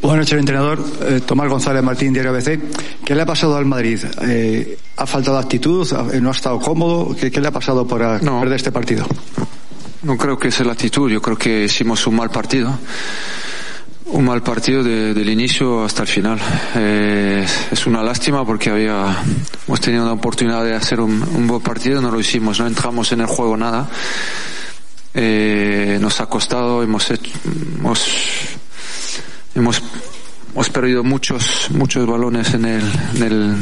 Buenas noches, entrenador eh, Tomás González Martín, Diario ABC. ¿Qué le ha pasado al Madrid? Eh, ¿Ha faltado actitud? ¿No ha estado cómodo? ¿Qué, qué le ha pasado para No. perder este partido? No creo que sea la actitud, yo creo que hicimos un mal partido. Un mal partido de- del inicio hasta el final. Eh, es una lástima porque había, hemos tenido una oportunidad de hacer un, un buen partido, no lo hicimos, no entramos en el juego nada. Eh, nos ha costado, hemos hecho, hemos, hemos, hemos perdido muchos, muchos balones en el, en el,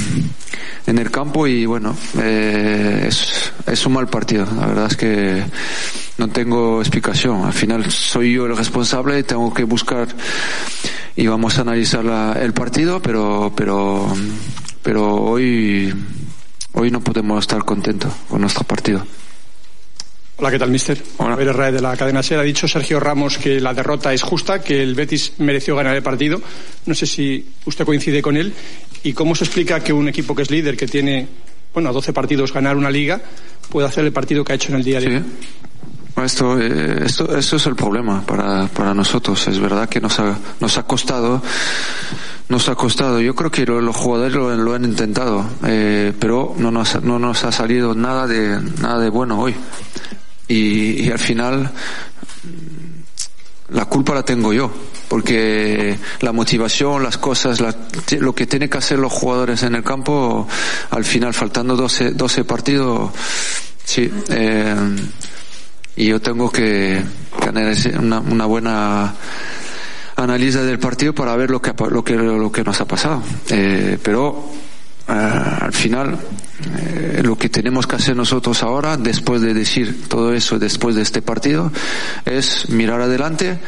en el campo y bueno, eh, es, es un mal partido. La verdad es que no tengo explicación. Al final soy yo el responsable y tengo que buscar y vamos a analizar la- el partido, pero, pero, pero hoy, hoy no podemos estar contentos con nuestro partido. Hola, ¿qué tal, mister? Hola. Javier de la cadena SER. Ha dicho Sergio Ramos que la derrota es justa, que el Betis mereció ganar el partido. No sé si usted coincide con él. ¿Y cómo se explica que un equipo que es líder, que tiene, bueno, a 12 partidos ganar una liga, pueda hacer el partido que ha hecho en el día de hoy? Sí. Esto, eh, esto, esto es el problema para, para nosotros. Es verdad que nos ha, nos ha costado, nos ha costado. Yo creo que lo- los jugadores lo, lo han intentado, eh, pero no nos, no nos ha salido nada de, nada de bueno hoy. Y, al final, la culpa la tengo yo, porque la motivación, las cosas, la- lo que tienen que hacer los jugadores en el campo, al final, faltando 12, 12 partidos, sí, eh, y yo tengo que, analizar una, una buena análisis del partido para ver lo que, lo que, lo que nos ha pasado. Eh, pero eh, al final, eh, lo que tenemos que hacer nosotros ahora, después de decir todo eso, después de este partido, es mirar adelante,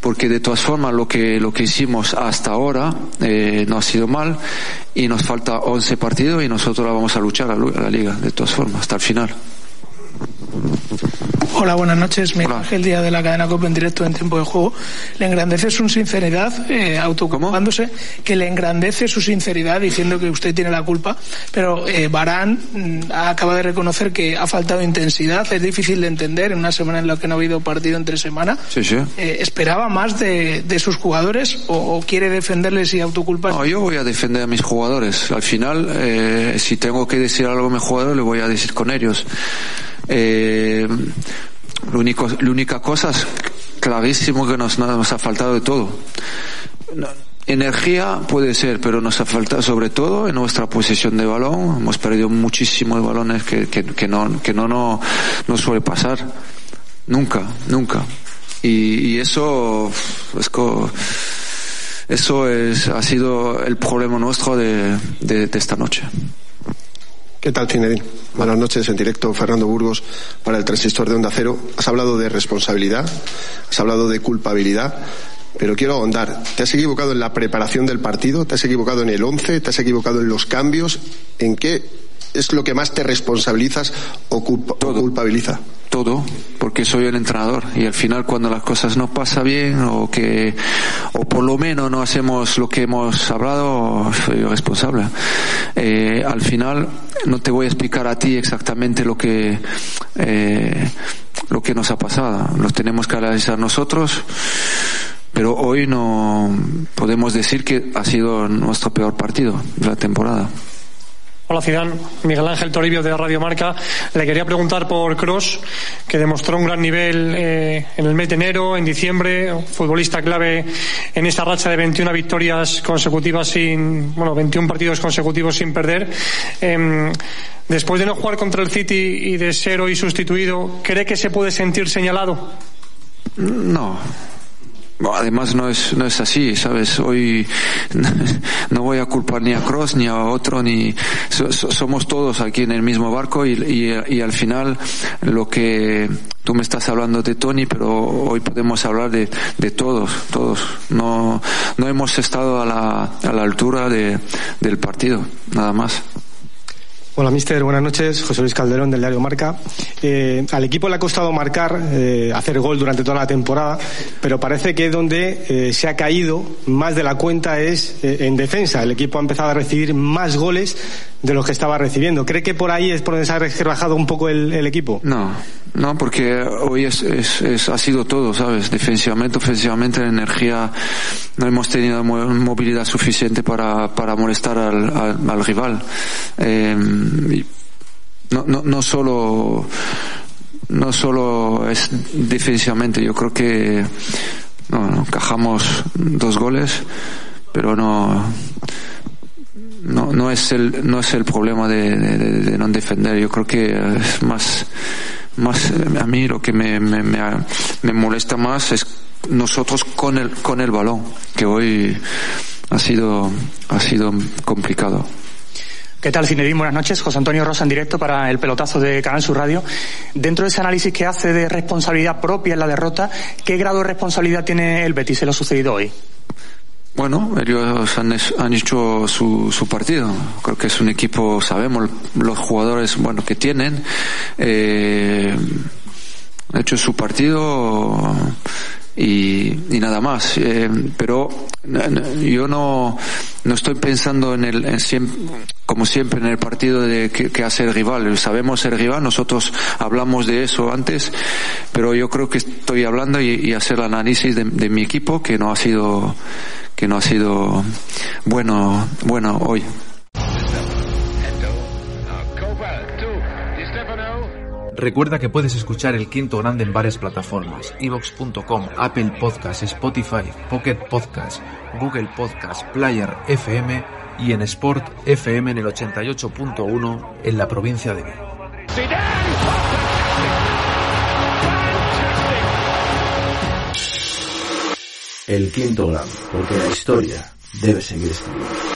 porque de todas formas lo que, lo que hicimos hasta ahora eh, no ha sido mal y nos falta 11 partidos y nosotros la vamos a luchar a, la liga, de todas formas, hasta el final. Hola, buenas noches. Miguel. Ángel Díaz de la cadena COPE en directo en tiempo de juego. Le engrandece su sinceridad, eh, autoocupándose, que le engrandece su sinceridad diciendo que usted tiene la culpa. Pero eh, Barán mm, acaba de reconocer que ha faltado intensidad. Es difícil de entender en una semana en la que no ha habido partido entre semana. Sí, sí. Eh, ¿Esperaba más de, de sus jugadores o, o quiere defenderles y autoculparse? No, yo voy a defender a mis jugadores. Al final, eh, si tengo que decir algo a mis jugadores, le voy a decir con ellos. Eh, lo único, la única cosa es clarísimo que nos, nos ha faltado de todo. No, Energía puede ser, pero nos ha faltado sobre todo en nuestra posesión de balón. Hemos perdido muchísimos balones que, que, que no, que no, no, no suele pasar. Nunca, nunca. Y, y eso es co- eso es, ha sido el problema nuestro de, de, de esta noche. ¿Qué tal, Zinedine? Buenas noches, en directo, Fernando Burgos, para el transistor de Onda Cero. Has hablado de responsabilidad, has hablado de culpabilidad, pero quiero ahondar. ¿Te has equivocado en la preparación del partido? ¿Te has equivocado en el once? ¿Te has equivocado en los cambios? ¿En qué es lo que más te responsabilizas o, culpa- o Todo. culpabiliza? Todo, porque soy el entrenador y al final cuando las cosas no pasan bien o que, o por lo menos no hacemos lo que hemos hablado, soy responsable. Eh, al final no te voy a explicar a ti exactamente lo que, eh, lo que nos ha pasado. Lo tenemos que analizar nosotros. Pero hoy no podemos decir que ha sido nuestro peor partido de la temporada. Hola Zidane, Miguel Ángel Toribio de Radio Marca. Le quería preguntar por Cross, que demostró un gran nivel eh, en el mes de enero, en diciembre, futbolista clave en esta racha de 21 victorias consecutivas sin, bueno, 21 partidos consecutivos sin perder. Em, después de no jugar contra el City y de ser hoy sustituido, ¿cree que se puede sentir señalado? No. Además no es no es así, sabes. Hoy no voy a culpar ni a Cross ni a otro ni so- somos todos aquí en el mismo barco y, y, y al final lo que tú me estás hablando de Tony, pero hoy podemos hablar de, de todos, todos. No, no hemos estado a la, a la altura de, del partido, nada más. Hola, mister. Buenas noches. José Luis Calderón, del diario Marca. Eh, al equipo le ha costado marcar, eh, hacer gol durante toda la temporada, pero parece que donde eh, se ha caído más de la cuenta es eh, en defensa. El equipo ha empezado a recibir más goles de los que estaba recibiendo. ¿Cree que por ahí es por donde se ha rebajado un poco el, el equipo? No, no, porque hoy es, es, es, ha sido todo, ¿sabes? Defensivamente, ofensivamente, la energía, no hemos tenido mo- movilidad suficiente para, para molestar al, al, al rival. Y no, no, no solo, no solo es defensivamente, yo creo que, no, no, encajamos dos goles, pero no, no, no es el, no es el problema de no defender. Yo creo que es más, más eh, a mí lo que me, me, me, me molesta más es nosotros con el, con el balón, que hoy ha sido, ha sido complicado. ¿Qué tal, Cinedín? Buenas noches. José Antonio Rosa en directo para el pelotazo de Canal Sur Radio. Dentro de ese análisis que hace de responsabilidad propia en la derrota, ¿qué grado de responsabilidad tiene el Betis en lo sucedido hoy? Bueno, ellos han, han hecho su, su partido. Creo que es un equipo, sabemos los jugadores bueno que tienen. Eh, han hecho su partido y, y nada más. Eh, pero yo no, no estoy pensando en el, en siem- como siempre en el partido de que, que hace el rival. Sabemos el rival, nosotros hablamos de eso antes, pero yo creo que estoy hablando y, y hacer el análisis de, de mi equipo que no ha sido, que no ha sido bueno, bueno hoy. Recuerda que puedes escuchar El Quinto Grande en varias plataformas, ivox.com, Apple Podcasts, Spotify, Pocket Podcasts, Google Podcasts, Player FM y en Sport FM en el 88.1 en la provincia de Vigo. El Quinto Grande, porque la historia debe seguir escribiéndose.